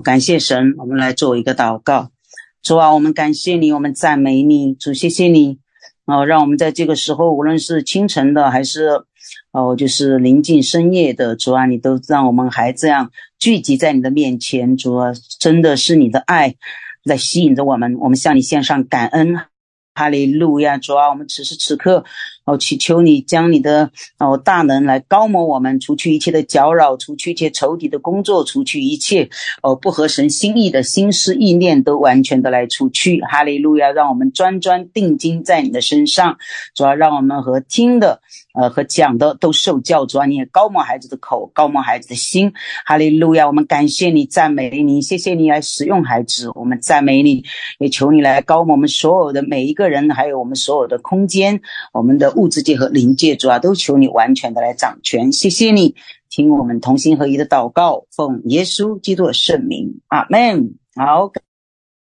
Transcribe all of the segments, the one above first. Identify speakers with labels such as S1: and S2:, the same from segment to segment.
S1: 感谢神，我们来做一个祷告。主啊，我们感谢你，我们赞美你，主，谢谢你。哦，让我们在这个时候，无论是清晨的，还是哦，就是临近深夜的，主啊，你都让我们还这样聚集在你的面前。主啊，真的是你的爱在吸引着我们，我们向你献上感恩。哈利路亚，主啊，我们此时此刻。哦，祈求你将你的哦大能来高抹我们，除去一切的搅扰，除去一切仇敌的工作，除去一切哦不合神心意的心思意念，都完全的来除去。哈利路亚！让我们专专定睛在你的身上，主要让我们和听的呃和讲的都受教。主啊，你也高抹孩子的口，高抹孩子的心。哈利路亚！我们感谢你，赞美你，谢谢你来使用孩子，我们赞美你，也求你来高抹我们所有的每一个人，还有我们所有的空间，我们的。物质界和灵界，主啊，都求你完全的来掌权。谢谢你，听我们同心合一的祷告，奉耶稣基督的圣名，阿门。好，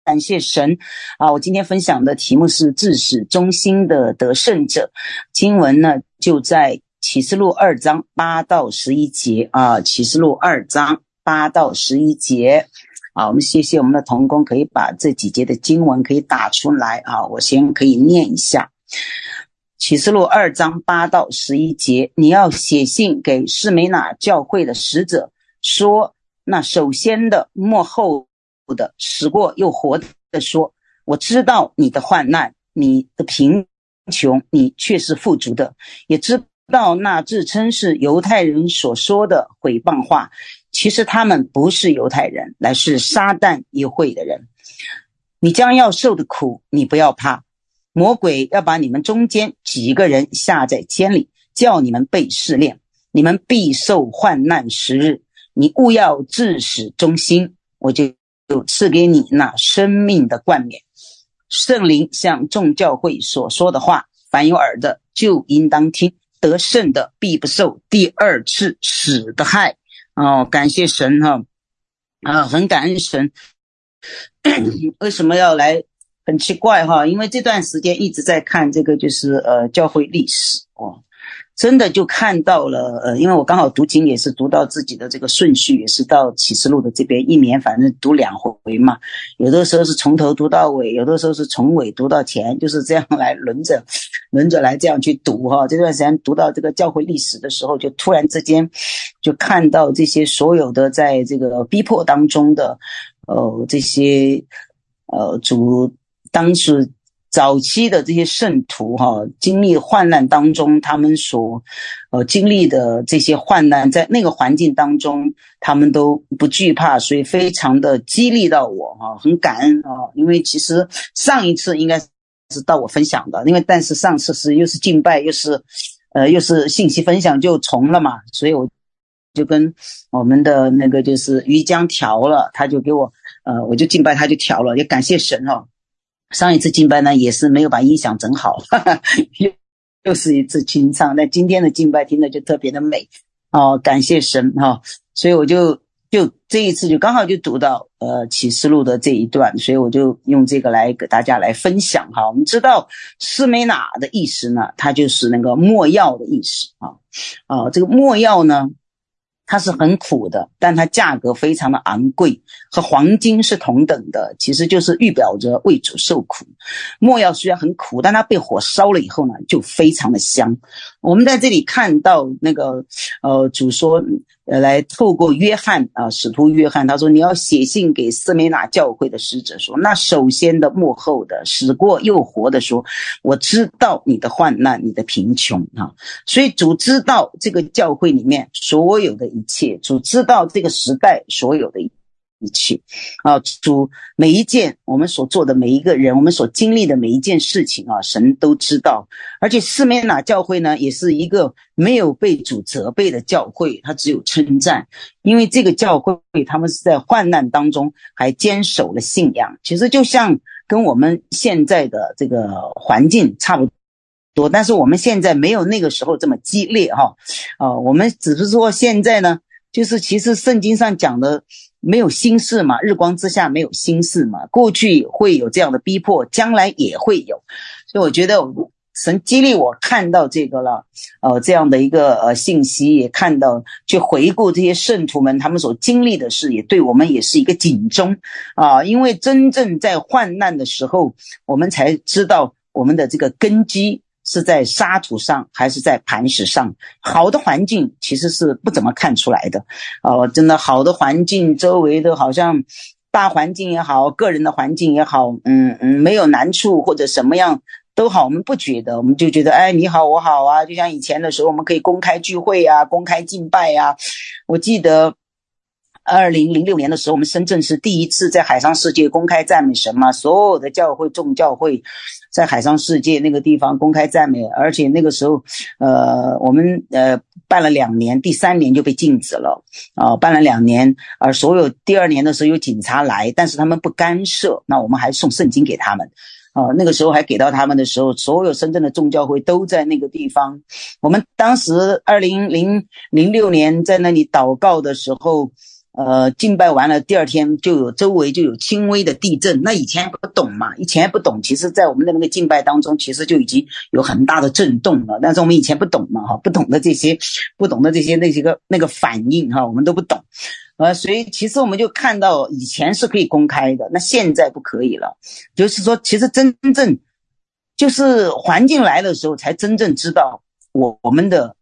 S1: 感谢神啊！我今天分享的题目是至始忠心的得胜者。经文呢，就在启示录二章八到十一节啊。启示录二章八到十一节啊，我们谢谢我们的同工，可以把这几节的经文可以打出来啊。我先可以念一下。启示录二章八到十一节，你要写信给士每拿教会的使者，说：那首先的、末后的、死过又活的说，我知道你的患难，你的贫穷，你却是富足的；也知道那自称是犹太人所说的毁谤话，其实他们不是犹太人，乃是撒旦议会的人。你将要受的苦，你不要怕。魔鬼要把你们中间几个人下在监里，叫你们被试炼，你们必受患难十日。你勿要至死忠心，我就就赐给你那生命的冠冕。圣灵向众教会所说的话，凡有耳的就应当听。得胜的必不受第二次死的害。哦，感谢神哈，啊，很感恩神。为什么要来？很奇怪哈，因为这段时间一直在看这个，就是呃教会历史哦，真的就看到了呃，因为我刚好读经也是读到自己的这个顺序，也是到启示录的这边，一年反正读两回嘛，有的时候是从头读到尾，有的时候是从尾读到前，就是这样来轮着轮着来这样去读哈。这段时间读到这个教会历史的时候，就突然之间就看到这些所有的在这个逼迫当中的呃这些呃主。当时早期的这些圣徒哈，经历患难当中，他们所呃经历的这些患难，在那个环境当中，他们都不惧怕，所以非常的激励到我哈，很感恩啊。因为其实上一次应该是到我分享的，因为但是上次是又是敬拜，又是呃又是信息分享就重了嘛，所以我就跟我们的那个就是于江调了，他就给我呃我就敬拜他就调了，也感谢神哦。上一次敬拜呢，也是没有把音响整好，哈哈，又又是一次清唱。那今天的敬拜听的就特别的美哦，感谢神哈、哦。所以我就就这一次就刚好就读到呃启示录的这一段，所以我就用这个来给大家来分享哈。我们知道士每拿的意思呢，它就是那个没药的意思啊啊，这个没药呢。它是很苦的，但它价格非常的昂贵，和黄金是同等的，其实就是预表着为主受苦。没药虽然很苦，但它被火烧了以后呢，就非常的香。我们在这里看到那个，呃，主说。呃，来透过约翰啊，使徒约翰，他说你要写信给斯美纳教会的使者说，那首先的、幕后的、死过又活的说，我知道你的患难、你的贫穷啊，所以主知道这个教会里面所有的一切，主知道这个时代所有的一。一切啊，主每一件我们所做的每一个人，我们所经历的每一件事情啊，神都知道。而且士每拿教会呢，也是一个没有被主责备的教会，他只有称赞，因为这个教会他们是在患难当中还坚守了信仰。其实就像跟我们现在的这个环境差不多，但是我们现在没有那个时候这么激烈哈。啊，我们只是说现在呢，就是其实圣经上讲的。没有心事嘛，日光之下没有心事嘛。过去会有这样的逼迫，将来也会有。所以我觉得神激励我看到这个了，呃，这样的一个呃信息，也看到去回顾这些圣徒们他们所经历的事，也对我们也是一个警钟啊！因为真正在患难的时候，我们才知道我们的这个根基是在沙土上还是在磐石上。好的环境其实是不怎么看出来的，哦，真的好的环境，周围的好像大环境也好，个人的环境也好，嗯嗯，没有难处或者什么样。都好，我们不觉得，我们就觉得，哎，你好，我好啊，就像以前的时候，我们可以公开聚会啊，公开敬拜啊。我记得，二零零六年的时候，我们深圳是第一次在海上世界公开赞美神嘛，所有的教会众教会在海上世界那个地方公开赞美，而且那个时候，呃，我们呃办了两年，第三年就被禁止了啊，呃，办了两年，而所有第二年的时候有警察来，但是他们不干涉，那我们还送圣经给他们。哦，那个时候还给到他们的时候，所有深圳的众教会都在那个地方。我们当时二零零零六年在那里祷告的时候，呃，敬拜完了，第二天就有周围就有轻微的地震。那以前不懂嘛，以前不懂，其实在我们的那个敬拜当中，其实就已经有很大的震动了。但是我们以前不懂嘛，哈，不懂的这些，不懂的这些那些个那个反应，哈，我们都不懂。呃，所以其实我们就看到以前是可以公开的，那现在不可以了。就是说，其实真正就是环境来的时候，才真正知道我我们的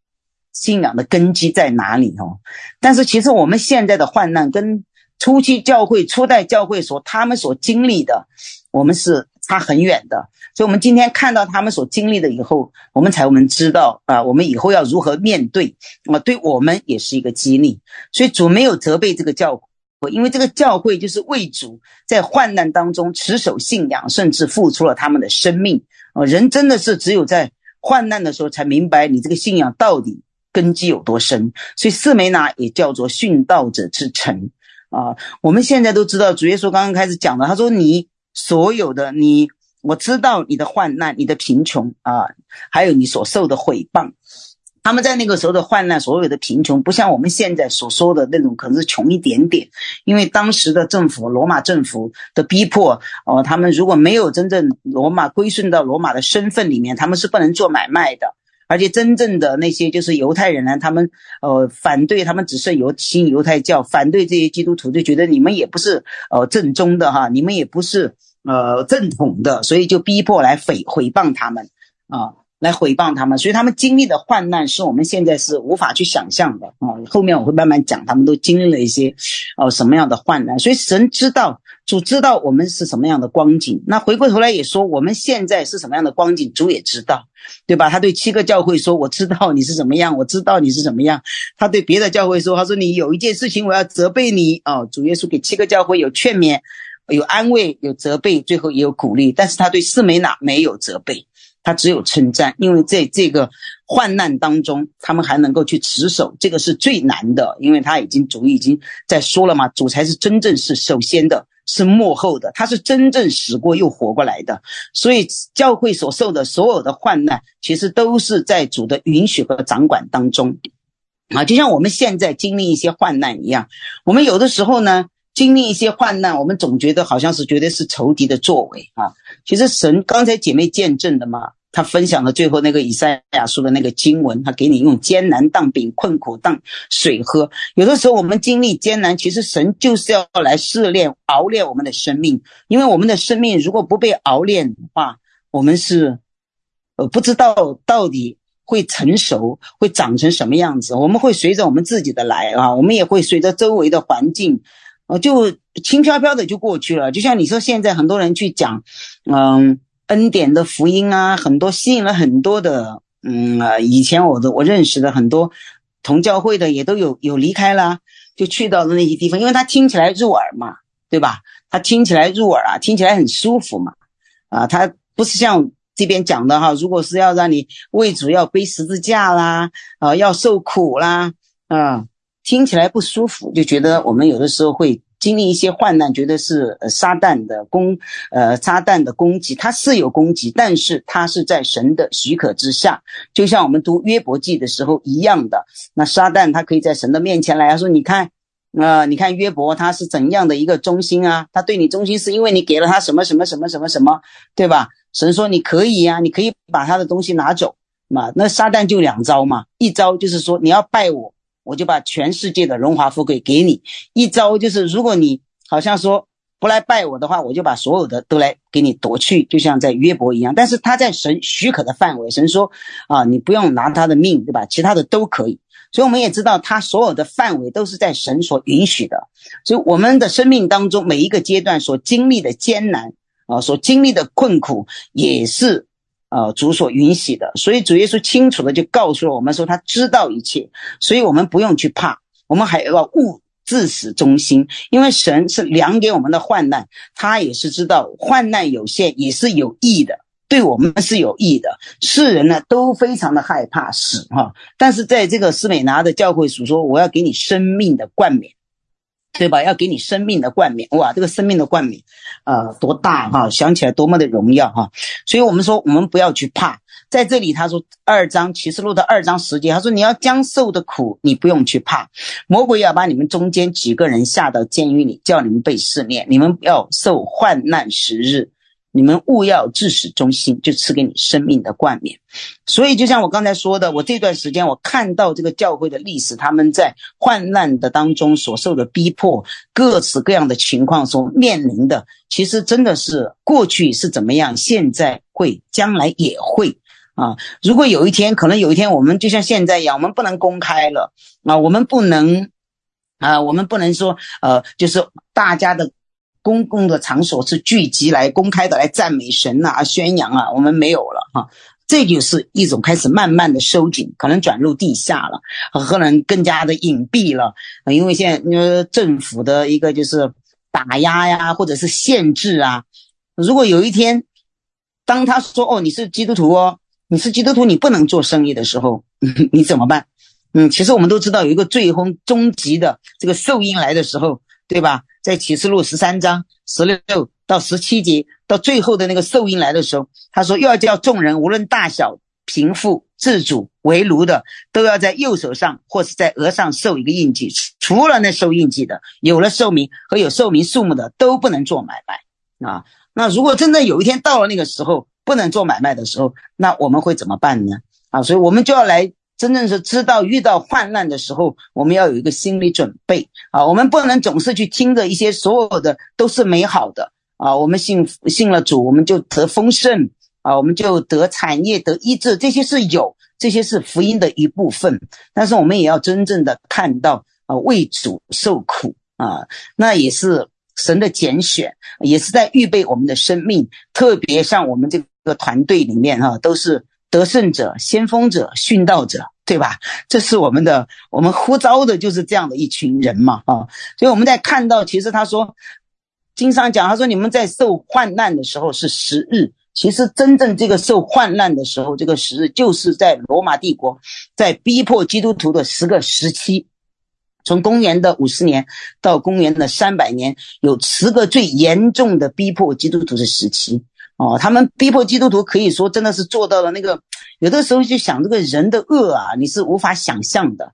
S1: 信仰的根基在哪里哦。但是其实我们现在的患难跟初期教会、初代教会所他们所经历的，我们是差很远的。所以，我们今天看到他们所经历的以后，我们才我们知道啊，我们以后要如何面对啊，对我们也是一个激励。所以，主没有责备这个教会，因为这个教会就是为主在患难当中持守信仰，甚至付出了他们的生命啊。人真的是只有在患难的时候才明白你这个信仰到底根基有多深。所以，四美拿也叫做殉道者之城啊。我们现在都知道，主耶稣刚刚开始讲的，他说：“你所有的你。”我知道你的患难，你的贫穷啊，还有你所受的毁谤。他们在那个时候的患难，所有的贫穷，不像我们现在所说的那种，可能是穷一点点。因为当时的政府，罗马政府的逼迫，哦、他们如果没有真正罗马归顺到罗马的身份里面，他们是不能做买卖的。而且真正的那些就是犹太人呢，他们呃反对，他们只是犹新犹太教，反对这些基督徒，就觉得你们也不是呃正宗的哈，你们也不是。呃，正统的，所以就逼迫来诽毁谤他们啊，来诽谤他们，所以他们经历的患难是我们现在是无法去想象的啊。后面我会慢慢讲，他们都经历了一些哦什么样的患难，所以神知道，主知道我们是什么样的光景。那回过头来也说，我们现在是什么样的光景，主也知道，对吧？他对七个教会说：“我知道你是怎么样，我知道你是怎么样。”他对别的教会说：“他说你有一件事情，我要责备你哦。”主耶稣给七个教会有劝勉。有安慰，有责备，最后也有鼓励。但是他对四美娜没有责备，他只有称赞，因为在这个患难当中，他们还能够去持守，这个是最难的。因为他已经主已经在说了嘛，主才是真正是首先的，是幕后的，他是真正死过又活过来的。所以教会所受的所有的患难，其实都是在主的允许和掌管当中啊，就像我们现在经历一些患难一样，我们有的时候呢。经历一些患难，我们总觉得好像是觉得是仇敌的作为啊。其实神刚才姐妹见证的嘛，他分享了最后那个以赛亚书的那个经文，他给你用艰难当饼，困苦当水喝。有的时候我们经历艰难，其实神就是要来试炼、熬炼我们的生命，因为我们的生命如果不被熬炼的话，我们是呃不知道到底会成熟、会长成什么样子。我们会随着我们自己的来啊，我们也会随着周围的环境。就轻飘飘的就过去了，就像你说，现在很多人去讲，嗯，恩典的福音啊，很多吸引了很多的，嗯啊，以前我的我认识的很多同教会的也都有有离开了，就去到了那些地方，因为他听起来入耳嘛，对吧？他听起来入耳啊，听起来很舒服嘛，啊，他不是像这边讲的哈，如果是要让你为主要背十字架啦，啊，要受苦啦，啊。听起来不舒服，就觉得我们有的时候会经历一些患难，觉得是呃撒旦的攻，呃撒旦的攻击，他是有攻击，但是他是在神的许可之下，就像我们读约伯记的时候一样的。那撒旦他可以在神的面前来，说：“你看，啊、呃，你看约伯他是怎样的一个忠心啊？他对你忠心是因为你给了他什么什么什么什么什么，对吧？神说你可以呀、你可以把他的东西拿走嘛。那撒旦就两招嘛，一招就是说你要拜我，我就把全世界的荣华富贵给你；一招就是如果你好像说不来拜我的话，我就把所有的都来给你夺去，就像在约伯一样。但是他在神许可的范围，神说啊，你不用拿他的命，对吧？其他的都可以。所以我们也知道，他所有的范围都是在神所允许的。所以我们的生命当中每一个阶段所经历的艰难啊，所经历的困苦，也是呃主所允许的。所以主耶稣清楚的就告诉了我们说，他知道一切，所以我们不用去怕，我们还要勿自死忠心，因为神是量给我们的患难，他也是知道患难有限，也是有益的。对我们是有益的，世人呢都非常的害怕死哈，但是在这个斯美拿的教会所说，我要给你生命的冠冕，对吧？要给你生命的冠冕，哇，这个生命的冠冕，呃，多大哈？想起来多么的荣耀哈！所以我们说，我们不要去怕。在这里他说二章启示录的二章十节，他说你要将受的苦，你不用去怕，魔鬼要把你们中间几个人下到监狱里，叫你们被试炼，你们要受患难时日。你们勿要至始忠心，就赐给你生命的冠冕。所以，就像我刚才说的，我这段时间我看到这个教会的历史，他们在患难的当中所受的逼迫，各式各样的情况所面临的，其实真的是过去是怎么样，现在会，将来也会啊。如果有一天，可能有一天，我们就像现在一样，我们不能公开了啊，我们不能啊，我们不能说呃，就是大家的。公共的场所是聚集来公开的来赞美神呐、啊、宣扬啊，我们没有了哈，这就是一种开始慢慢的收紧，可能转入地下了，可能更加的隐蔽了，因为现在因为政府的一个就是打压呀，或者是限制啊，如果有一天，当他说哦，你是基督徒哦，你是基督徒，你不能做生意的时候，你怎么办？嗯，其实我们都知道有一个最终终极的这个兽音来的时候，对吧？在启示录十三章十六到十七节，到最后的那个兽音来的时候，他说：“又要叫众人，无论大小、贫富、自主、为奴的，都要在右手上或是在额上受一个印记。除了那受印记的，有了兽名和有兽名数目的，都不能做买卖。”啊，那如果真的有一天到了那个时候不能做买卖的时候，那我们会怎么办呢？啊，所以我们就要来。真正是知道遇到患难的时候，我们要有一个心理准备啊！我们不能总是去听着一些所有的都是美好的啊！我们信信了主，我们就得丰盛啊，我们就得产业得医治，这些是有，这些是福音的一部分。但是我们也要真正的看到啊，为主受苦啊，那也是神的拣选，也是在预备我们的生命。特别像我们这个团队里面哈，都是得胜者、先锋者、殉道者。对吧？这是我们的，我们呼召的就是这样的一群人嘛，啊，所以我们在看到，其实他说，经常讲，他说你们在受患难的时候是十日，其实真正这个受患难的时候，这个十日就是在罗马帝国在逼迫基督徒的十个时期，从公元的五十年到公元的三百年，有十个最严重的逼迫基督徒的时期。哦，他们逼迫基督徒，可以说真的是做到了那个，有的时候就想这个人的恶啊，你是无法想象的，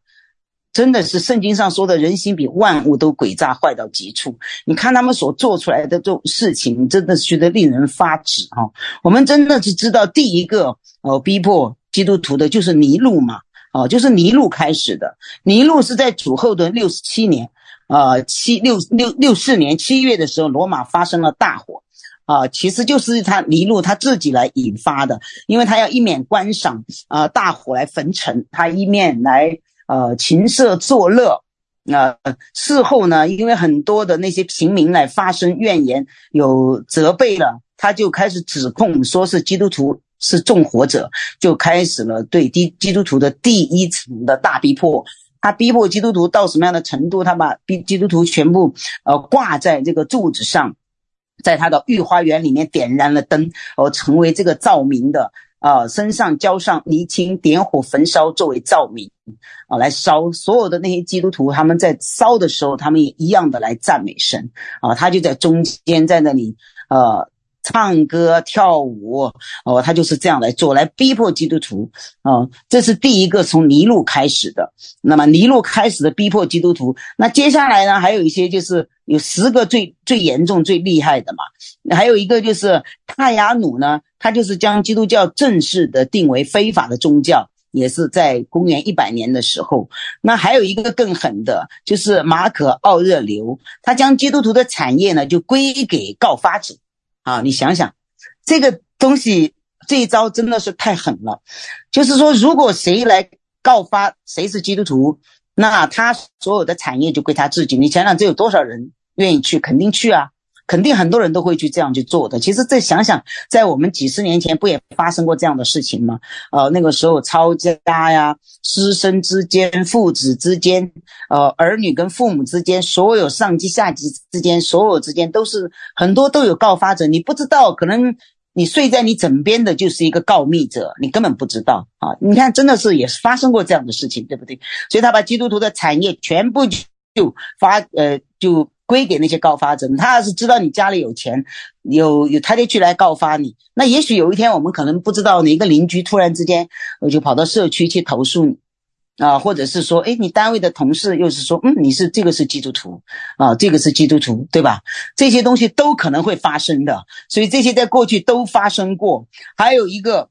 S1: 真的是圣经上说的人心比万物都诡诈坏到极处。你看他们所做出来的这种事情，真的是觉得令人发指哈。我们真的是知道第一个呃逼迫基督徒的就是尼禄嘛，哦，就是尼禄开始的。尼禄是在主后的六十七年，呃七六六六四年七月的时候，罗马发生了大火。啊，其实就是他尼禄他自己来引发的，因为他要一面观赏啊大火来焚城，他一面来呃琴瑟作乐。啊、呃，事后呢，因为很多的那些平民来发声怨言，有责备了，他就开始指控说是基督徒是纵火者，就开始了对基基督徒的第一层的大逼迫。他逼迫基督徒到什么样的程度？他把逼基督徒全部呃挂在这个柱子上。在他的御花园里面点燃了灯，而，成为这个照明的啊、身上浇上泥青，点火焚烧作为照明啊、来烧。所有的那些基督徒，他们在烧的时候，他们也一样的来赞美神啊。他就在中间，在那里呃唱歌跳舞哦，他就是这样来做，来逼迫基督徒哦。这是第一个从尼禄开始的。那么尼禄开始的逼迫基督徒，那接下来呢，还有一些就是有十个最最严重、最厉害的嘛。还有一个就是泰雅努呢，他就是将基督教正式的定为非法的宗教，也是在公元一百年的时候。那还有一个更狠的，就是马可奥热留，他将基督徒的产业呢就归给告发者。啊，你想想，这个东西这一招真的是太狠了。就是说，如果谁来告发谁是基督徒，那他所有的产业就归他自己。你想想，这有多少人愿意去？肯定去啊，肯定很多人都会去这样去做的。其实再想想，在我们几十年前不也发生过这样的事情吗？呃，那个时候抄家呀，师生之间、父子之间，呃，儿女跟父母之间，所有上级下级之间，所有之间都是很多都有告发者。你不知道，可能。你睡在你枕边的就是一个告密者，你根本不知道啊！你看，真的是也是发生过这样的事情，对不对？所以他把基督徒的产业全部就发呃就归给那些告发者。他要是知道你家里有钱，有有他就去来告发你。那也许有一天我们可能不知道哪个邻居突然之间我就跑到社区去投诉你。啊，或者是说，哎，你单位的同事又是说，嗯，你是这个是基督徒，啊，这个是基督徒，对吧？这些东西都可能会发生的，所以这些在过去都发生过。还有一个，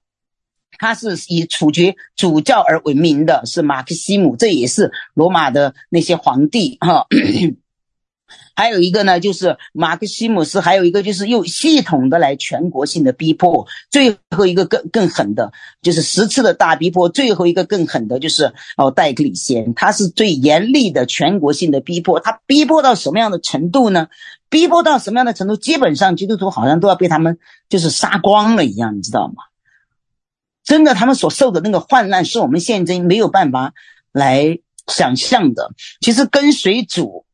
S1: 他是以处决主教而闻名的，是马克西姆，这也是罗马的那些皇帝，哈。还有一个呢，就是马克西姆斯，还有一个就是又系统的来全国性的逼迫，最后一个更更狠的，就是十次的大逼迫，最后一个更狠的就是哦戴克里先，他是最严厉的全国性的逼迫，他逼迫到什么样的程度呢？逼迫到什么样的程度？基本上基督徒好像都要被他们就是杀光了一样，你知道吗？真的，他们所受的那个患难是我们现今没有办法来想象的。其实跟随主。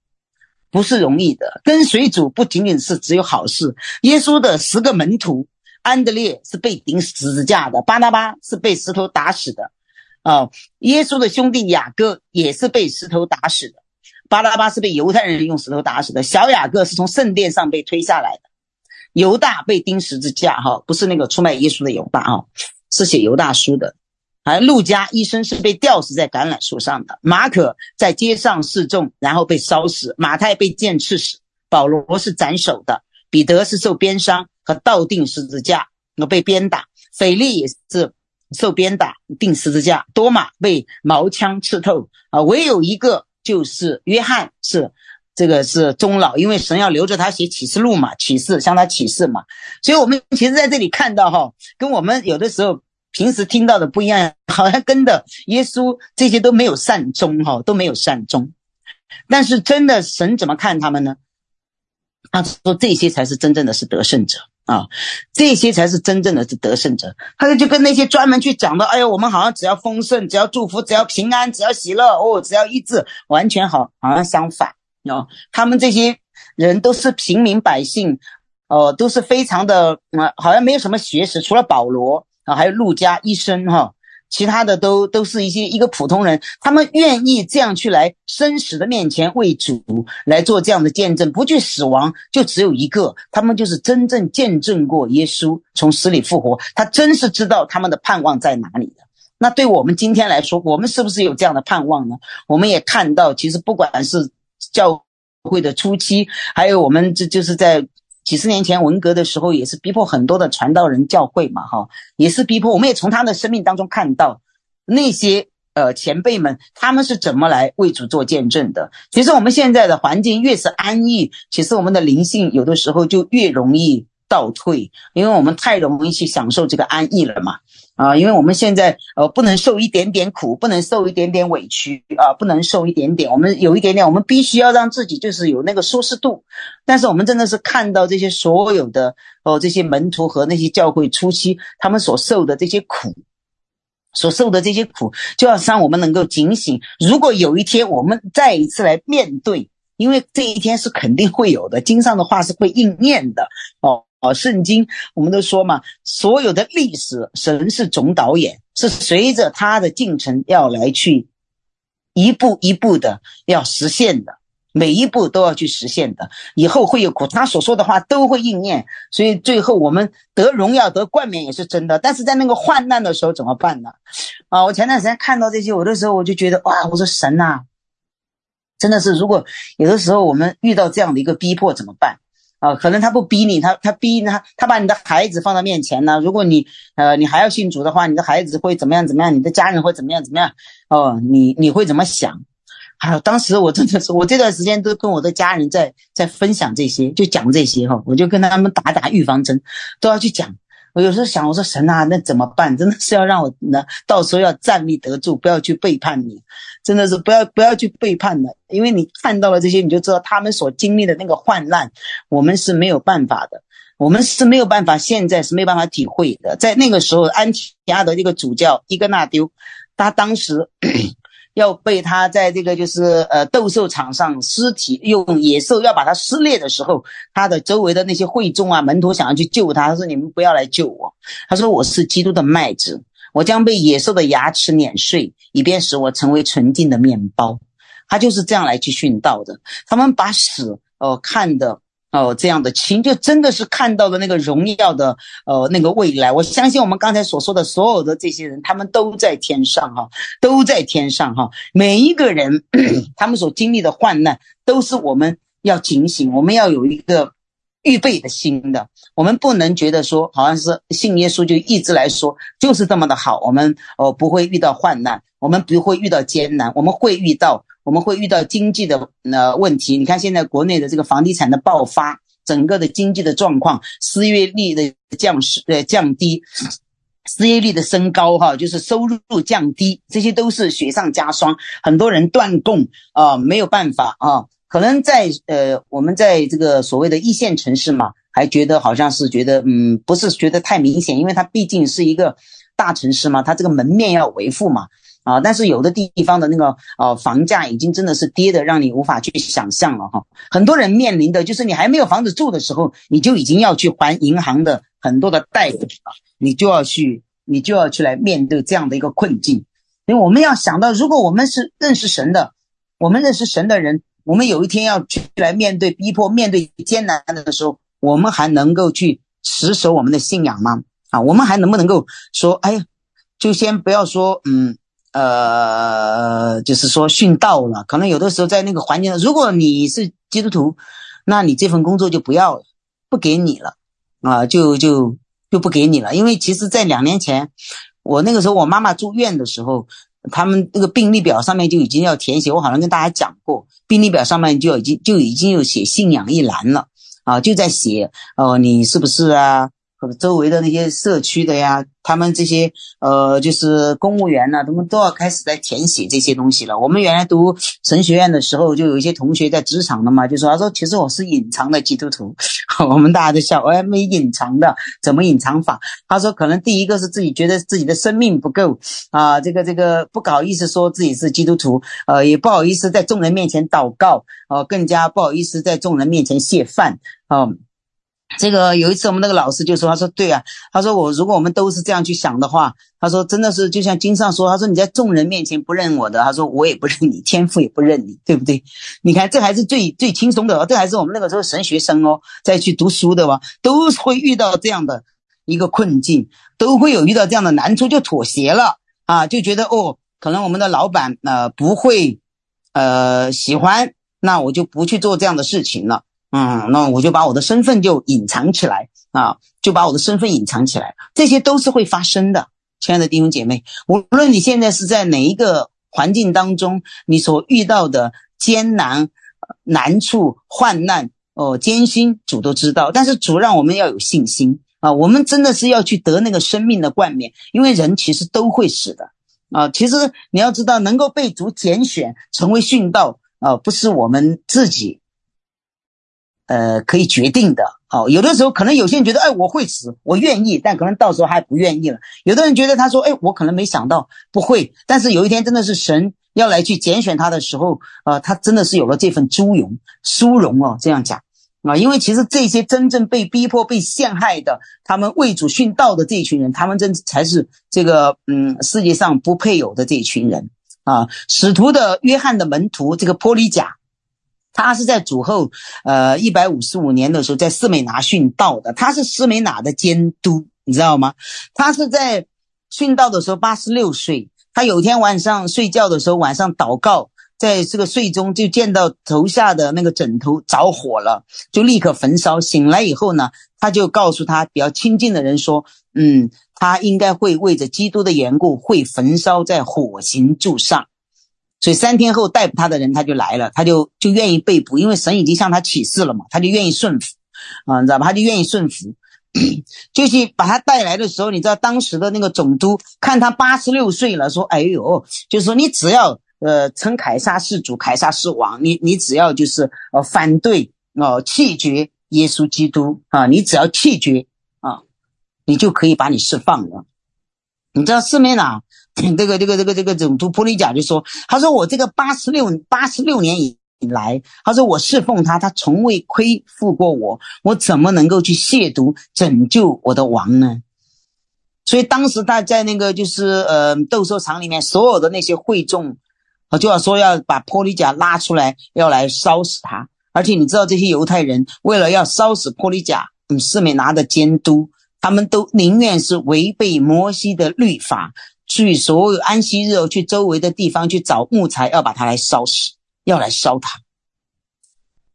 S1: 不是容易的，跟随主不仅仅是只有好事。耶稣的十个门徒，安德烈是被钉十字架的，巴拿巴是被石头打死的，啊，耶稣的兄弟雅各也是被石头打死的，巴拿巴是被犹太人用石头打死的，小雅各是从圣殿上被推下来的，犹大被钉十字架，哈，不是那个出卖耶稣的犹大啊，是写犹大书的。而路加医生是被吊死在橄榄树上的，马可在街上示众，然后被烧死，马太被剑刺死，保罗是斩首的，彼得是受鞭伤和倒钉十字架，被鞭打，腓力也是受鞭打钉十字架，多马被矛枪刺透，啊，唯有一个就是约翰是这个是终老，因为神要留着他写启示录嘛，启示向他启示嘛，所以我们其实在这里看到哈，跟我们有的时候。平时听到的不一样，好像跟的耶稣这些都没有善终哈，都没有善终。但是真的神怎么看他们呢？他说这些才是真正的是得胜者啊，这些才是真正的是得胜者。他说就跟那些专门去讲的，哎呦，我们好像只要丰盛，只要祝福，只要平安，只要喜乐哦，只要医治，完全好，好像相反哦。他们这些人都是平民百姓，哦，都是非常的，嗯，好像没有什么学识，除了保罗。啊，还有路加医生哈，其他的都都是一些一个普通人，他们愿意这样去来生死的面前为主来做这样的见证，不惧死亡，就只有一个，他们就是真正见证过耶稣从死里复活，他真是知道他们的盼望在哪里的。那对我们今天来说，我们是不是有这样的盼望呢？我们也看到，其实不管是教会的初期，还有我们这就是在。几十年前文革的时候，也是逼迫很多的传道人教会嘛，哈，也是逼迫。我们也从他的生命当中看到那些呃前辈们，他们是怎么来为主做见证的。其实我们现在的环境越是安逸，其实我们的灵性有的时候就越容易倒退，因为我们太容易去享受这个安逸了嘛。啊，因为我们现在呃不能受一点点苦，不能受一点点委屈啊，不能受一点点，我们有一点点，我们必须要让自己就是有那个舒适度。但是我们真的是看到这些所有的哦，这些门徒和那些教会初期他们所受的这些苦，所受的这些苦，就要让我们能够警醒。如果有一天我们再一次来面对，因为这一天是肯定会有的，经上的话是会应验的哦。哦，圣经我们都说嘛，所有的历史，神是总导演，是随着他的进程要来去一步一步的要实现的。每一步都要去实现的，以后会有苦，他所说的话都会应验，所以最后我们得荣耀、得冠冕也是真的。但是在那个患难的时候怎么办呢？啊，我前段时间看到这些，有的时候我就觉得哇，我说神呐，真的是，如果有的时候我们遇到这样的一个逼迫怎么办？啊，可能他不逼你，他他逼他，他把你的孩子放到面前呢。如果你呃你还要信主的话，你的孩子会怎么样怎么样？你的家人会怎么样怎么样？哦，你你会怎么想？还有当时我真的是，我这段时间都跟我的家人在在分享这些，就讲这些哈，我就跟他们打打预防针，都要去讲。我有时候想，我说神啊，那怎么办？真的是要让我呢，到时候要站立得住，不要去背叛你，真的是不要不要去背叛的，因为你看到了这些，你就知道他们所经历的那个患难，我们是没有办法的，我们是没有办法，现在是没有办法体会的。在那个时候，安提阿的这个主教伊格纳丢，他当时。要被他在这个就是呃斗兽场上尸体用野兽要把它撕裂的时候，他的周围的那些会众啊门徒想要去救他，他说你们不要来救我，他说我是基督的麦子，我将被野兽的牙齿碾碎，以便使我成为纯净的面包。他就是这样来去殉道的。他们把死哦、呃、看的。哦，这样的情就真的是看到了那个荣耀的呃那个未来。我相信我们刚才所说的所有的这些人，他们都在天上哈，都在天上哈。每一个人 他们所经历的患难，都是我们要警醒，我们要有一个预备的心的。我们不能觉得说好像是信耶稣就一直来说就是这么的好。我们哦不会遇到患难，我们不会遇到艰难，我们会遇到。我们会遇到经济的呃问题，你看现在国内的这个房地产的爆发，整个的经济的状况，失业率的降势呃降低，失业率的升高哈，就是收入降低，这些都是雪上加霜，很多人断供啊，没有办法啊，可能在呃我们在这个所谓的一线城市嘛，还觉得好像是觉得嗯不是觉得太明显，因为它毕竟是一个大城市嘛，它这个门面要维护嘛。啊，但是有的地方的那个呃房价已经真的是跌的让你无法去想象了哈。很多人面临的就是你还没有房子住的时候，你就已经要去还银行的很多的贷款了，你就要去，你就要去来面对这样的一个困境。因为我们要想到，如果我们是认识神的，我们认识神的人，我们有一天要去来面对逼迫、面对艰难的时候，我们还能够去持守我们的信仰吗？啊，我们还能不能够说，哎呀，就先不要说，嗯。呃，就是说殉道了，可能有的时候在那个环境，如果你是基督徒，那你这份工作就不要了，不给你了，啊，就就就不给你了。因为其实，在两年前，我那个时候我妈妈住院的时候，他们那个病历表上面就已经要填写，我好像跟大家讲过，病历表上面就已经就已经有写信仰一栏了，啊，就在写，哦，你是不是啊？周围的那些社区的呀，他们这些呃，就是公务员呐，他们都要开始在填写这些东西了。我们原来读神学院的时候，就有一些同学在职场的嘛，就说他说其实我是隐藏的基督徒，我们大家都笑，哎，没隐藏的，怎么隐藏法？他说可能第一个是自己觉得自己的生命不够啊，这个这个不好意思说自己是基督徒，呃，也不好意思在众人面前祷告，呃，更加不好意思在众人面前谢饭，啊。这个有一次我们那个老师就说，他说对啊，他说我如果我们都是这样去想的话，他说真的是就像经上说，他说你在众人面前不认我的，他说我也不认你，天父也不认你，对不对？你看这还是最最轻松的，这还是我们那个时候神学生哦，再去读书的吧，都会遇到这样的一个困境，都会有遇到这样的难处，就妥协了啊，就觉得哦，可能我们的老板呃不会呃喜欢，那我就不去做这样的事情了。嗯，那我就把我的身份就隐藏起来啊，就把我的身份隐藏起来，这些都是会发生的，亲爱的弟兄姐妹，无论你现在是在哪一个环境当中，你所遇到的艰难、难处、患难、哦艰辛，主都知道。但是主让我们要有信心啊，我们真的是要去得那个生命的冠冕，因为人其实都会死的啊。其实你要知道，能够被主拣选成为殉道啊，不是我们自己。呃，可以决定的，好，有的时候可能有些人觉得，哎，我会死，我愿意，但可能到时候还不愿意了。有的人觉得，他说，哎，我可能没想到不会，但是有一天真的是神要来去拣选他的时候，呃，他真的是有了这份殊荣，殊荣哦，这样讲啊，因为其实这些真正被逼迫、被陷害的，他们为主殉道的这一群人，他们真才是这个嗯世界上不配有的这一群人啊。使徒的约翰的门徒这个波利甲。他是在主后呃一百五十五年的时候在斯美拿殉道的，他是斯美拿的监督，你知道吗？他是在殉道的时候八十六岁，他有天晚上睡觉的时候，晚上祷告，在这个睡中就见到头下的那个枕头着火了，就立刻焚烧。醒来以后呢，他就告诉他比较亲近的人说，嗯，他应该会为着基督的缘故会焚烧在火刑柱上。所以三天后逮捕他的人他就来了，他就就愿意被捕，因为神已经向他启示了嘛，他就愿意顺服，啊，你知道吧？他就愿意顺服，就去把他带来的时候，你知道当时的那个总督看他八十六岁了，说：“哎呦，就是说你只要呃称凯撒是主，凯撒是王，你你只要就是呃反对哦弃绝耶稣基督啊，你只要弃绝啊，你就可以把你释放了。你知道四美拿？”这个这个这个这个总督波利贾就说：“他说我这个八十六八十六年以来，他说我侍奉他，他从未亏负过我，我怎么能够去亵渎拯救我的王呢？”所以当时他在那个就是呃斗兽场里面，所有的那些会众，啊就要说要把波利甲拉出来，要来烧死他。而且你知道这些犹太人为了要烧死波利甲，嗯，四美拿的监督，他们都宁愿是违背摩西的律法。去所有安息日去周围的地方去找木材，要把它来烧死，要来烧它。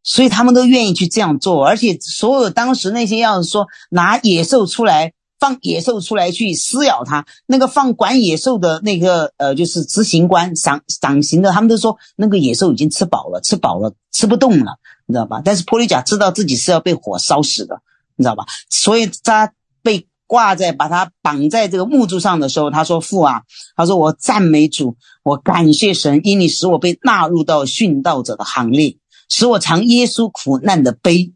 S1: 所以他们都愿意去这样做，而且所有当时那些要是说拿野兽出来放野兽出来去撕咬它，那个放管野兽的那个呃，就是执行官赏赏刑的，他们都说那个野兽已经吃饱了，吃饱了，吃不动了，你知道吧？但是波利甲知道自己是要被火烧死的，你知道吧？所以他被。挂在把他绑在这个木柱上的时候，他说：“父啊，他说我赞美主，我感谢神，因你使我被纳入到殉道者的行列，使我尝耶稣苦难的悲，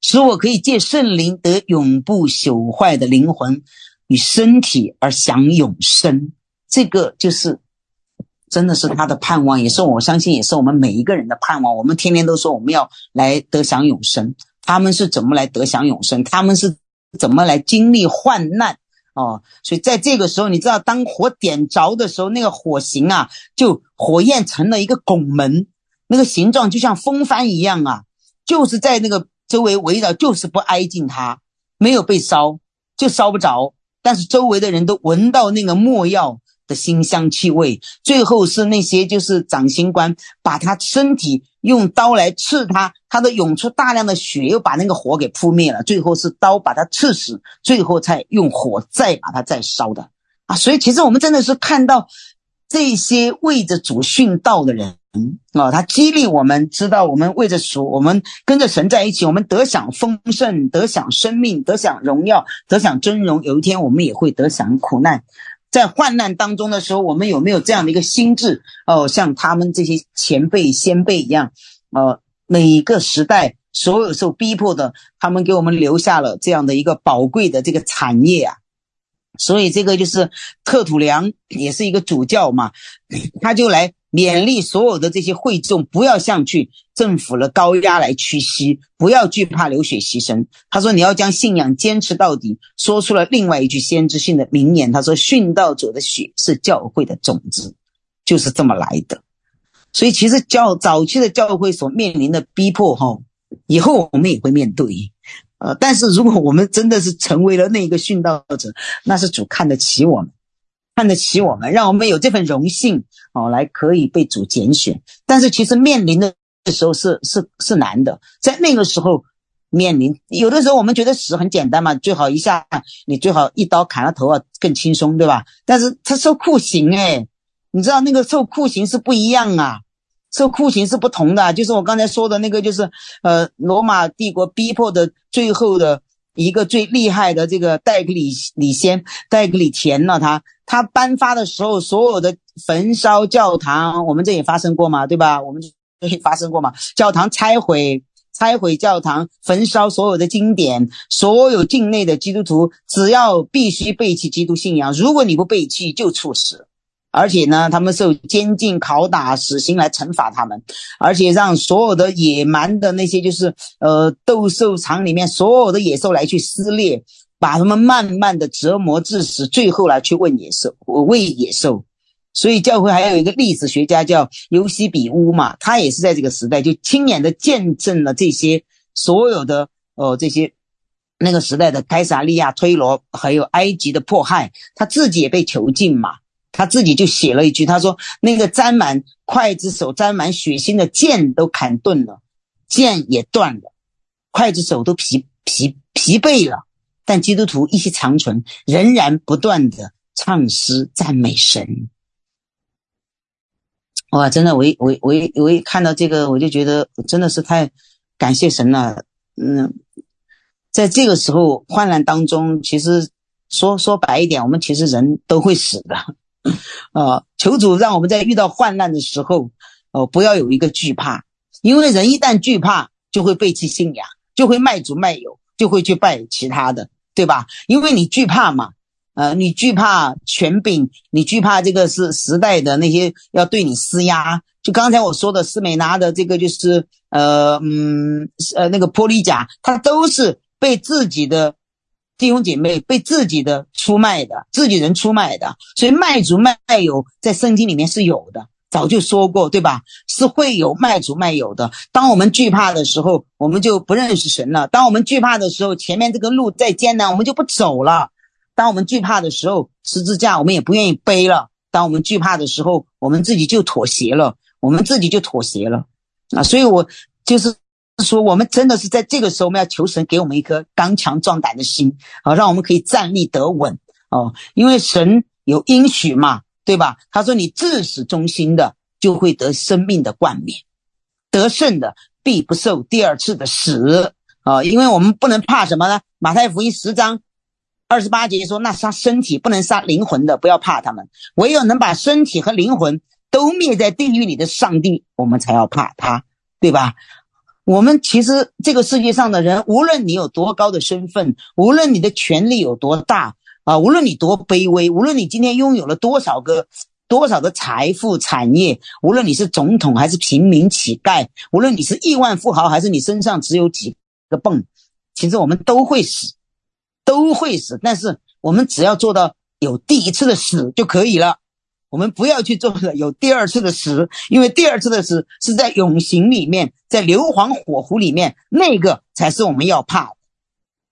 S1: 使我可以借圣灵得永不朽坏的灵魂与身体而享永生。这个就是真的是他的盼望，也是我相信，也是我们每一个人的盼望。我们天天都说我们要来得享永生，他们是怎么来得享永生？他们是。”怎么来经历患难哦？所以在这个时候，你知道，当火点着的时候，那个火形啊，就火焰成了一个拱门，那个形状就像风帆一样啊，就是在那个周围围绕，就是不挨近它，没有被烧，就烧不着，但是周围的人都闻到那个墨药的馨香气味，最后是那些就是掌刑官把他身体用刀来刺他，他都涌出大量的血，又把那个火给扑灭了。最后是刀把他刺死，最后才用火再把他再烧的啊！所以其实我们真的是看到这些为着主殉道的人啊，他激励我们知道，我们为着主，我们跟着神在一起，我们得享丰盛，得享生命，得享荣耀，得享尊荣。有一天我们也会得享苦难。在患难当中的时候，我们有没有这样的一个心智？哦，像他们这些前辈先辈一样，呃，每一个时代所有受逼迫的，他们给我们留下了这样的一个宝贵的这个产业啊。所以这个就是特土良也是一个主教嘛，他就来。勉励所有的这些会众，不要向去政府的高压来屈膝，不要惧怕流血牺牲。他说：“你要将信仰坚持到底。”说出了另外一句先知性的名言：“他说，殉道者的血是教会的种子，就是这么来的。”所以，其实教早期的教会所面临的逼迫，哈，以后我们也会面对。呃，但是如果我们真的是成为了那个殉道者，那是主看得起我们。看得起我们，让我们有这份荣幸哦，来可以被主拣选。但是其实面临的时候是是是难的，在那个时候面临，有的时候我们觉得死很简单嘛，最好一下你最好一刀砍了头啊，更轻松，对吧？但是他受酷刑诶，你知道那个受酷刑是不一样啊，受酷刑是不同的。就是我刚才说的那个，就是呃罗马帝国逼迫的最后的一个最厉害的这个戴格里里先戴格里田呢，他。他颁发的时候，所有的焚烧教堂，我们这也发生过嘛，对吧？我们这也发生过嘛。教堂拆毁，拆毁教堂，焚烧所有的经典，所有境内的基督徒，只要必须背弃基督信仰，如果你不背弃，就处死。而且呢，他们受监禁、拷打、死刑来惩罚他们，而且让所有的野蛮的那些，就是呃斗兽场里面所有的野兽来去撕裂。把他们慢慢的折磨致死，最后来去问野兽，喂野兽，所以教会还有一个历史学家叫尤西比乌嘛，他也是在这个时代就亲眼的见证了这些所有的呃这些那个时代的该撒利亚、推罗还有埃及的迫害，他自己也被囚禁嘛，他自己就写了一句，他说那个沾满刽子手、沾满血腥的剑都砍钝了，剑也断了，刽子手都疲疲疲惫了，但基督徒一息长存，仍然不断的唱诗赞美神。哇，真的，我一我我一我一看到这个，我就觉得真的是太感谢神了。嗯，在这个时候患难当中，其实说说白一点，我们其实人都会死的。啊，求主让我们在遇到患难的时候，哦，不要有一个惧怕，因为人一旦惧怕，就会背弃信仰，就会卖主卖友，就会去拜其他的，对吧？因为你惧怕嘛。呃，你惧怕权柄，你惧怕这个是时代的那些要对你施压。就刚才我说的，斯美拉的这个就是，呃，嗯，呃，那个波利甲，他都是被自己的弟兄姐妹、被自己的出卖的，自己人出卖的。所以卖主卖友在圣经里面是有的，早就说过，对吧？是会有卖主卖友的。当我们惧怕的时候，我们就不认识神了；当我们惧怕的时候，前面这个路再艰难，我们就不走了。当我们惧怕的时候，十字架我们也不愿意背了。当我们惧怕的时候，我们自己就妥协了，我们自己就妥协了啊！所以，我就是说，我们真的是在这个时候，我们要求神给我们一颗刚强壮胆的心啊，让我们可以站立得稳哦。因为神有应许嘛，对吧？他说：“你至死忠心的，就会得生命的冠冕；得胜的，必不受第二次的死啊！”因为我们不能怕什么呢？马太福音十章。二十八节说：“那杀身体不能杀灵魂的，不要怕他们；唯有能把身体和灵魂都灭在地狱里的上帝，我们才要怕他，对吧？我们其实这个世界上的人，无论你有多高的身份，无论你的权力有多大啊，无论你多卑微，无论你今天拥有了多少个多少的财富产业，无论你是总统还是平民乞丐，无论你是亿万富豪还是你身上只有几个泵，其实我们都会死。”都会死，但是我们只要做到有第一次的死就可以了。我们不要去做有第二次的死，因为第二次的死是在永刑里面，在硫磺火湖里面，那个才是我们要怕的，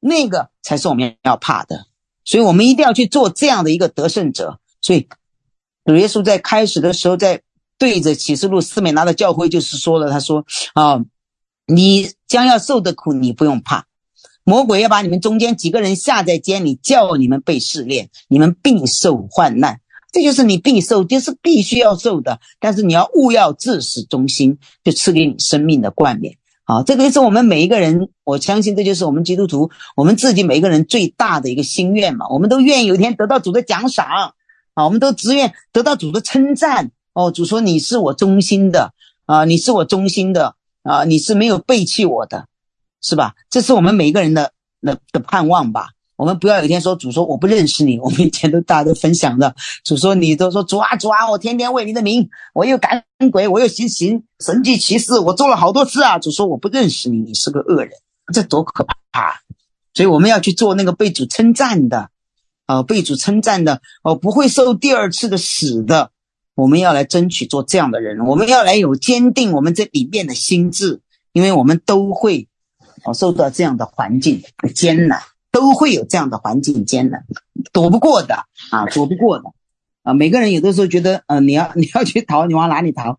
S1: 那个才是我们要怕的。所以我们一定要去做这样的一个得胜者。所以主耶稣在开始的时候，在对着启示录斯美拿的教会就是说了，他说：“啊，你将要受的苦，你不用怕。”魔鬼要把你们中间几个人下在监里，叫你们被试炼，你们必受患难。这就是你必受，就是必须要受的。但是你要勿要自始忠心，就赐给你生命的冠冕。好，这个就是我们每一个人，我相信这就是我们基督徒，我们自己每一个人最大的一个心愿嘛。我们都愿意有一天得到主的奖赏啊，我们都只愿得到主的称赞哦。主说你是我忠心的啊，你是我忠心的啊，你是没有背弃我的。是吧？这是我们每一个人的的的盼望吧。我们不要有一天说主说我不认识你。我们以前都大家都分享的，主说你都说主啊主啊，我天天为你的名，我又赶鬼，我又行行神迹奇事，我做了好多次啊。主说我不认识你，你是个恶人，这多可怕！啊所以我们要去做那个被主称赞的，啊、被主称赞的，哦、不会受第二次的死的。我们要来争取做这样的人，我们要来有坚定我们这里面的心智，因为我们都会。我受到这样的环境的艰难，都会有这样的环境艰难，躲不过的啊，躲不过的啊。每个人有的时候觉得，呃，你要 你要去逃，你往哪里逃？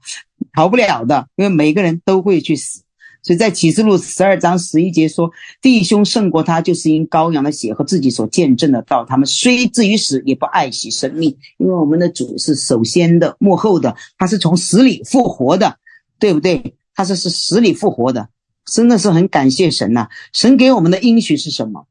S1: 逃不了的，因为每个人都会去死。所以在启示录十二章十一节说：“弟兄胜过他，就是因羔羊的血和自己所见证的道。他们虽至于死，也不爱惜生命，因为我们的主是首先的，幕后的，他是从死里复活的，对不对？他是是死里复活的。”真的是很感谢神呐！神给我们的应许是什么？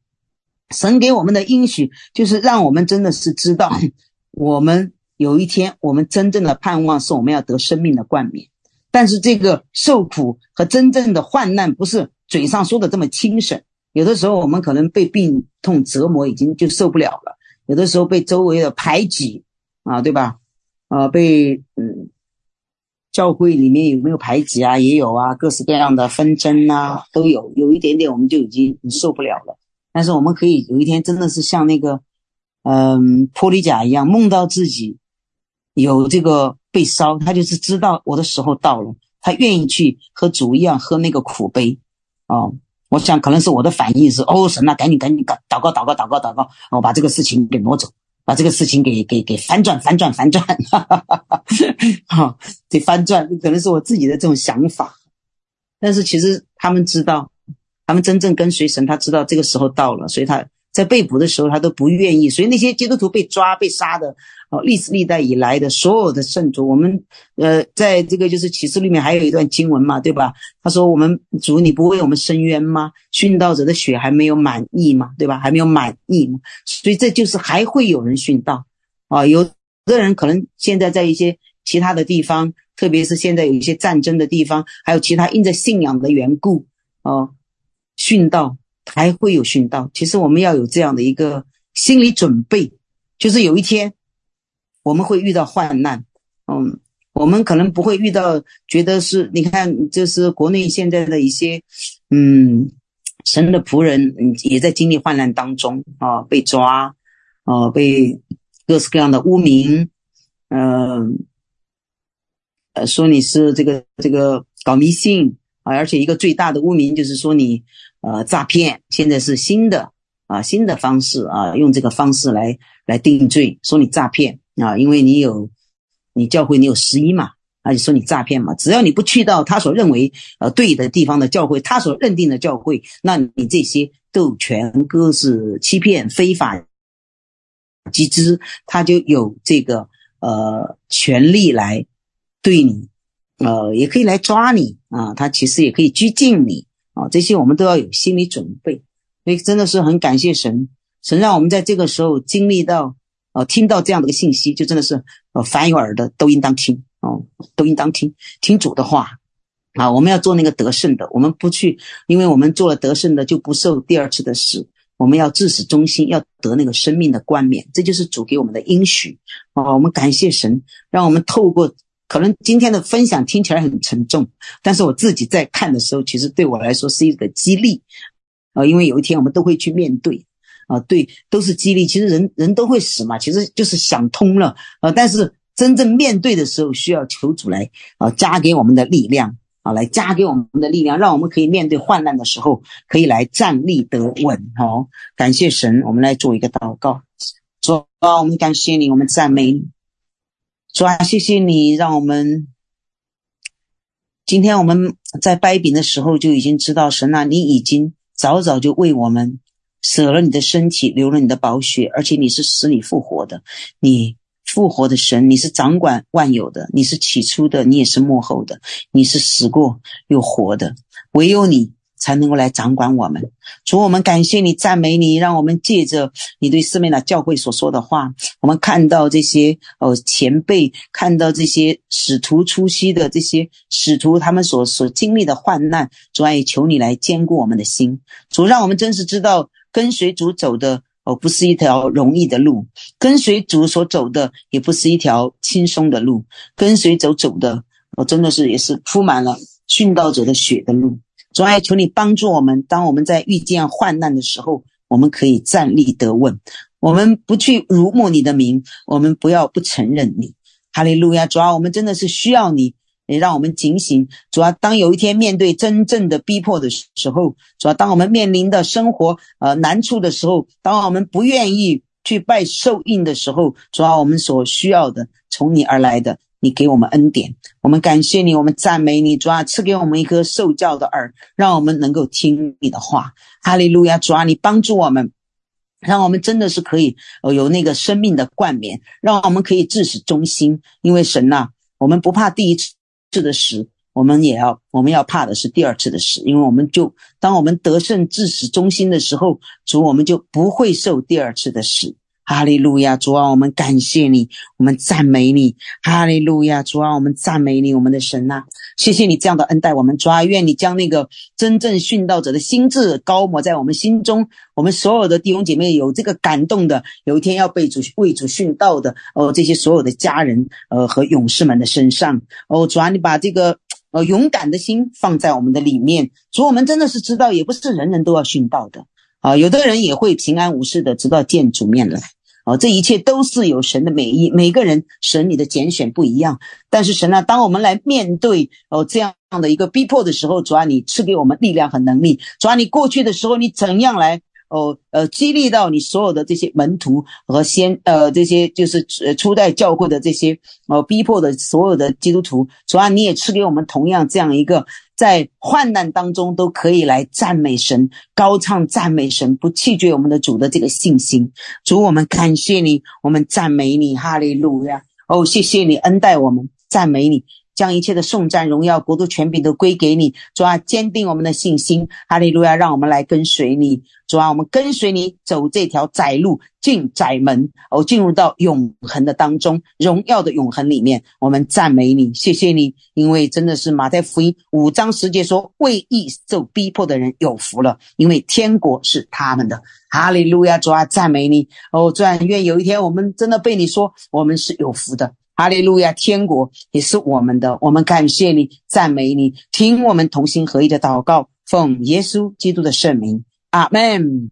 S1: 神给我们的应许就是让我们真的是知道，我们有一天我们真正的盼望是我们要得生命的冠冕。但是这个受苦和真正的患难不是嘴上说的这么轻省。有的时候我们可能被病痛折磨，已经就受不了了；有的时候被周围的排挤啊，对吧？啊，被嗯。教会里面有没有排挤啊？也有啊，各式各样的纷争啊，都有。有一点点，我们就已经受不了了。但是我们可以有一天，真的是像那个，嗯，玻璃甲一样，梦到自己有这个被烧，他就是知道我的时候到了，他愿意去和主一样喝那个苦杯。哦，我想可能是我的反应是，哦，神啊，赶紧赶紧祷祷告祷告祷告祷告，我把这个事情给挪走，把这个事情给给给反转反转反转，哈哈哈哈哈，得翻转，可能是我自己的这种想法，但是其实他们知道，他们真正跟随神，他知道这个时候到了，所以他。在被捕的时候，他都不愿意，所以那些基督徒被抓、被杀的，哦，历史历代以来的所有的圣徒，我们，呃，在这个就是启示里面还有一段经文嘛，对吧？他说：“我们主，你不为我们伸冤吗？殉道者的血还没有满意嘛，对吧？还没有满意嘛，所以这就是还会有人殉道啊。有的人可能现在在一些其他的地方，特别是现在有一些战争的地方，还有其他因着信仰的缘故，哦，殉道。”还会有殉道，其实我们要有这样的一个心理准备，就是有一天我们会遇到患难，嗯，我们可能不会遇到，觉得是，你看，就是国内现在的一些，嗯，神的仆人，也在经历患难当中啊，被抓，啊，被各式各样的污名，嗯，呃，说你是这个这个搞迷信而且一个最大的污名就是说你。呃，诈骗现在是新的啊，新的方式啊，用这个方式来来定罪，说你诈骗啊，因为你有你教会你有十一嘛，啊，就说你诈骗嘛，只要你不去到他所认为呃对的地方的教会，他所认定的教会，那你这些都全都是欺骗、非法集资，他就有这个呃权利来对你，呃，也可以来抓你啊，他其实也可以拘禁你。啊，这些我们都要有心理准备，所以真的是很感谢神，神让我们在这个时候经历到，呃，听到这样的一个信息，就真的是，呃，凡有耳的都应当听，哦，都应当听，听主的话，啊，我们要做那个得胜的，我们不去，因为我们做了得胜的，就不受第二次的死，我们要至死忠心，要得那个生命的冠冕，这就是主给我们的应许，啊，我们感谢神，让我们透过。可能今天的分享听起来很沉重，但是我自己在看的时候，其实对我来说是一个激励，啊，因为有一天我们都会去面对，啊，对，都是激励。其实人人都会死嘛，其实就是想通了，啊，但是真正面对的时候，需要求主来啊加给我们的力量，啊，来加给我们的力量，让我们可以面对患难的时候，可以来站立得稳。好，感谢神，我们来做一个祷告，主啊，我们感谢你，我们赞美你。主啊，谢谢你，让我们今天我们在掰饼的时候就已经知道，神啊，你已经早早就为我们舍了你的身体，流了你的宝血，而且你是死里复活的，你复活的神，你是掌管万有的，你是起初的，你也是幕后的，你是死过又活的，唯有你。才能够来掌管我们，主，我们感谢你，赞美你，让我们借着你对斯美纳教会所说的话，我们看到这些呃前辈，看到这些使徒初期的这些使徒，他们所所经历的患难，主啊，也求你来坚固我们的心，主，让我们真是知道跟随主走的哦，不是一条容易的路，跟随主所走的也不是一条轻松的路，跟随走走的，我真的是也是铺满了殉道者的血的路。主啊，求你帮助我们，当我们在遇见患难的时候，我们可以站立得稳。我们不去辱没你的名，我们不要不承认你。哈利路亚！主啊，我们真的是需要你，也让我们警醒。主啊，当有一天面对真正的逼迫的时候，主啊，当我们面临的生活呃难处的时候，当我们不愿意去拜受印的时候，主啊，我们所需要的从你而来的。你给我们恩典，我们感谢你，我们赞美你，主啊，赐给我们一颗受教的耳，让我们能够听你的话。哈利路亚，主啊，你帮助我们，让我们真的是可以有那个生命的冠冕，让我们可以至死忠心。因为神呐、我们不怕第一次的死，我们也要我们要怕的是第二次的死，因为我们就当我们得胜至死忠心的时候，主我们就不会受第二次的死。哈利路亚，主啊，我们感谢你，我们赞美你。哈利路亚，主啊，我们赞美你，我们的神呐、谢谢你这样的恩待我们。主啊，愿你将那个真正殉道者的心志高抹在我们心中，我们所有的弟兄姐妹有这个感动的，有一天要被主为主殉道的哦，这些所有的家人呃和勇士们的身上哦，主啊，你把这个呃勇敢的心放在我们的里面。主，我们真的是知道，也不是人人都要殉道的啊，有的人也会平安无事的直到见主面来。哦，这一切都是有神的美意。每个人神你的拣选不一样，但是神啊，当我们来面对哦这样的一个逼迫的时候，主啊，你赐给我们力量和能力。主啊，你过去的时候，你怎样来？哦，呃，激励到你所有的这些门徒和先，呃，这些就是呃初代教会的这些，呃，逼迫的所有的基督徒，主啊，你也赐给我们同样这样一个在患难当中都可以来赞美神、高唱赞美神、不弃绝我们的主的这个信心。主，我们感谢你，我们赞美你，哈利路亚！哦，谢谢你恩待我们，赞美你。将一切的颂赞、荣耀、国度、权柄都归给你，主啊，坚定我们的信心，哈利路亚！让我们来跟随你，主啊，我们跟随你走这条窄路，进窄门，哦，进入到永恒的当中，荣耀的永恒里面。我们赞美你，谢谢你，因为真的是马太福音五章十节说：“为义受逼迫的人有福了，因为天国是他们的。”哈利路亚！主啊，赞美你，哦，主啊，愿有一天我们真的被你说，我们是有福的。哈利路亚！天国也是我们的，我们感谢你，赞美你，听我们同心合一的祷告，奉耶稣基督的圣名，阿门。